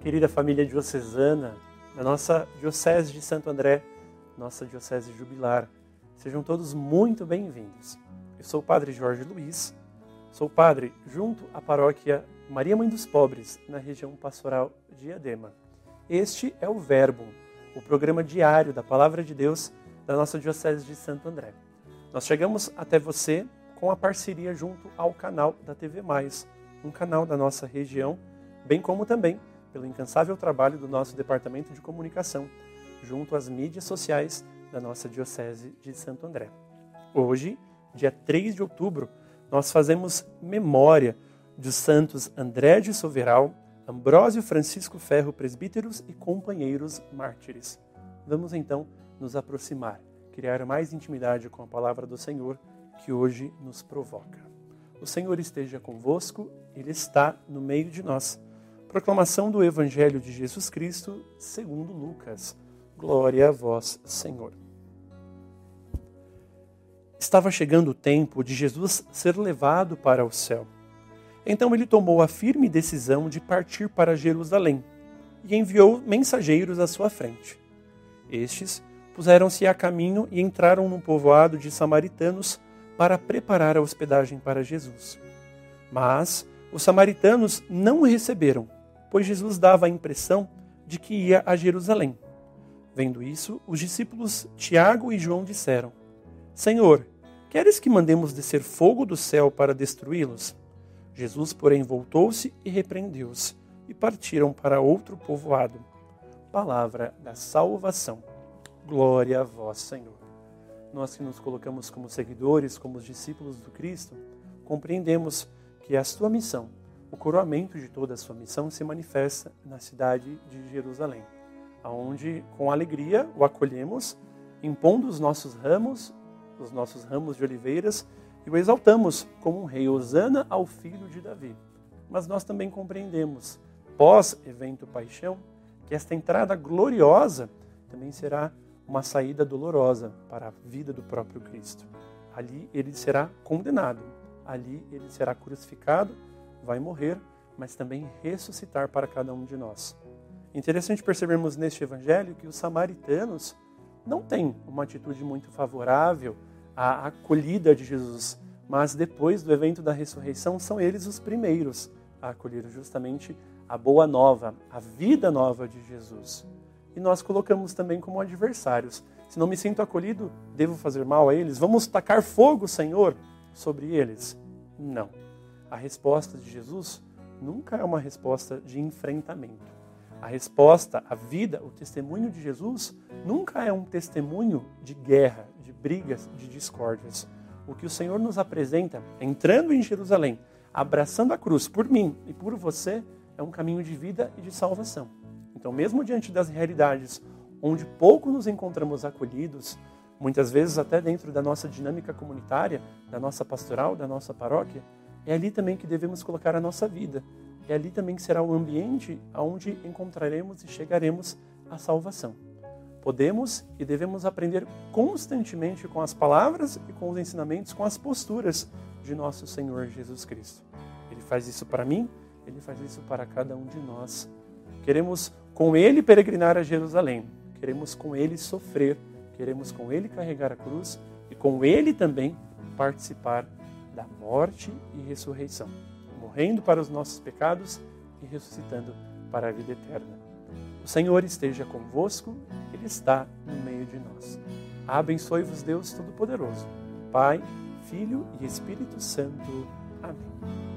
querida família diocesana, da nossa Diocese de Santo André, nossa Diocese Jubilar. Sejam todos muito bem-vindos. Eu sou o Padre Jorge Luiz, sou padre junto à paróquia Maria Mãe dos Pobres, na região pastoral de Diadema. Este é o Verbo, o programa diário da Palavra de Deus da nossa Diocese de Santo André. Nós chegamos até você com a parceria junto ao canal da TV Mais, um canal da nossa região, bem como também pelo incansável trabalho do nosso Departamento de Comunicação, junto às mídias sociais da nossa Diocese de Santo André. Hoje, dia 3 de outubro, nós fazemos memória dos santos André de Soveral, Ambrósio Francisco Ferro, presbíteros e companheiros mártires. Vamos então nos aproximar, criar mais intimidade com a palavra do Senhor que hoje nos provoca. O Senhor esteja convosco, Ele está no meio de nós. Proclamação do Evangelho de Jesus Cristo, segundo Lucas. Glória a vós, Senhor. Estava chegando o tempo de Jesus ser levado para o céu. Então ele tomou a firme decisão de partir para Jerusalém e enviou mensageiros à sua frente. Estes puseram-se a caminho e entraram num povoado de samaritanos para preparar a hospedagem para Jesus. Mas os samaritanos não o receberam pois Jesus dava a impressão de que ia a Jerusalém. Vendo isso, os discípulos Tiago e João disseram: Senhor, queres que mandemos descer fogo do céu para destruí-los? Jesus, porém, voltou-se e repreendeu-os, e partiram para outro povoado. Palavra da salvação. Glória a vós, Senhor. Nós que nos colocamos como seguidores, como discípulos do Cristo, compreendemos que a sua missão o coroamento de toda a sua missão se manifesta na cidade de Jerusalém, aonde com alegria o acolhemos, impondo os nossos ramos, os nossos ramos de oliveiras, e o exaltamos como um rei, Osana ao filho de Davi. Mas nós também compreendemos, pós-evento paixão, que esta entrada gloriosa também será uma saída dolorosa para a vida do próprio Cristo. Ali ele será condenado, ali ele será crucificado vai morrer, mas também ressuscitar para cada um de nós. Interessante percebermos neste evangelho que os samaritanos não têm uma atitude muito favorável à acolhida de Jesus, mas depois do evento da ressurreição são eles os primeiros a acolher justamente a boa nova, a vida nova de Jesus. E nós colocamos também como adversários. Se não me sinto acolhido, devo fazer mal a eles? Vamos tacar fogo, Senhor, sobre eles? Não. A resposta de Jesus nunca é uma resposta de enfrentamento. A resposta, a vida, o testemunho de Jesus nunca é um testemunho de guerra, de brigas, de discórdias. O que o Senhor nos apresenta, entrando em Jerusalém, abraçando a cruz por mim e por você, é um caminho de vida e de salvação. Então, mesmo diante das realidades onde pouco nos encontramos acolhidos, muitas vezes até dentro da nossa dinâmica comunitária, da nossa pastoral, da nossa paróquia, é ali também que devemos colocar a nossa vida. É ali também que será o ambiente onde encontraremos e chegaremos à salvação. Podemos e devemos aprender constantemente com as palavras e com os ensinamentos, com as posturas de nosso Senhor Jesus Cristo. Ele faz isso para mim, ele faz isso para cada um de nós. Queremos com ele peregrinar a Jerusalém, queremos com ele sofrer, queremos com ele carregar a cruz e com ele também participar da morte e ressurreição, morrendo para os nossos pecados e ressuscitando para a vida eterna. O Senhor esteja convosco, Ele está no meio de nós. Abençoe-vos, Deus Todo-Poderoso, Pai, Filho e Espírito Santo. Amém.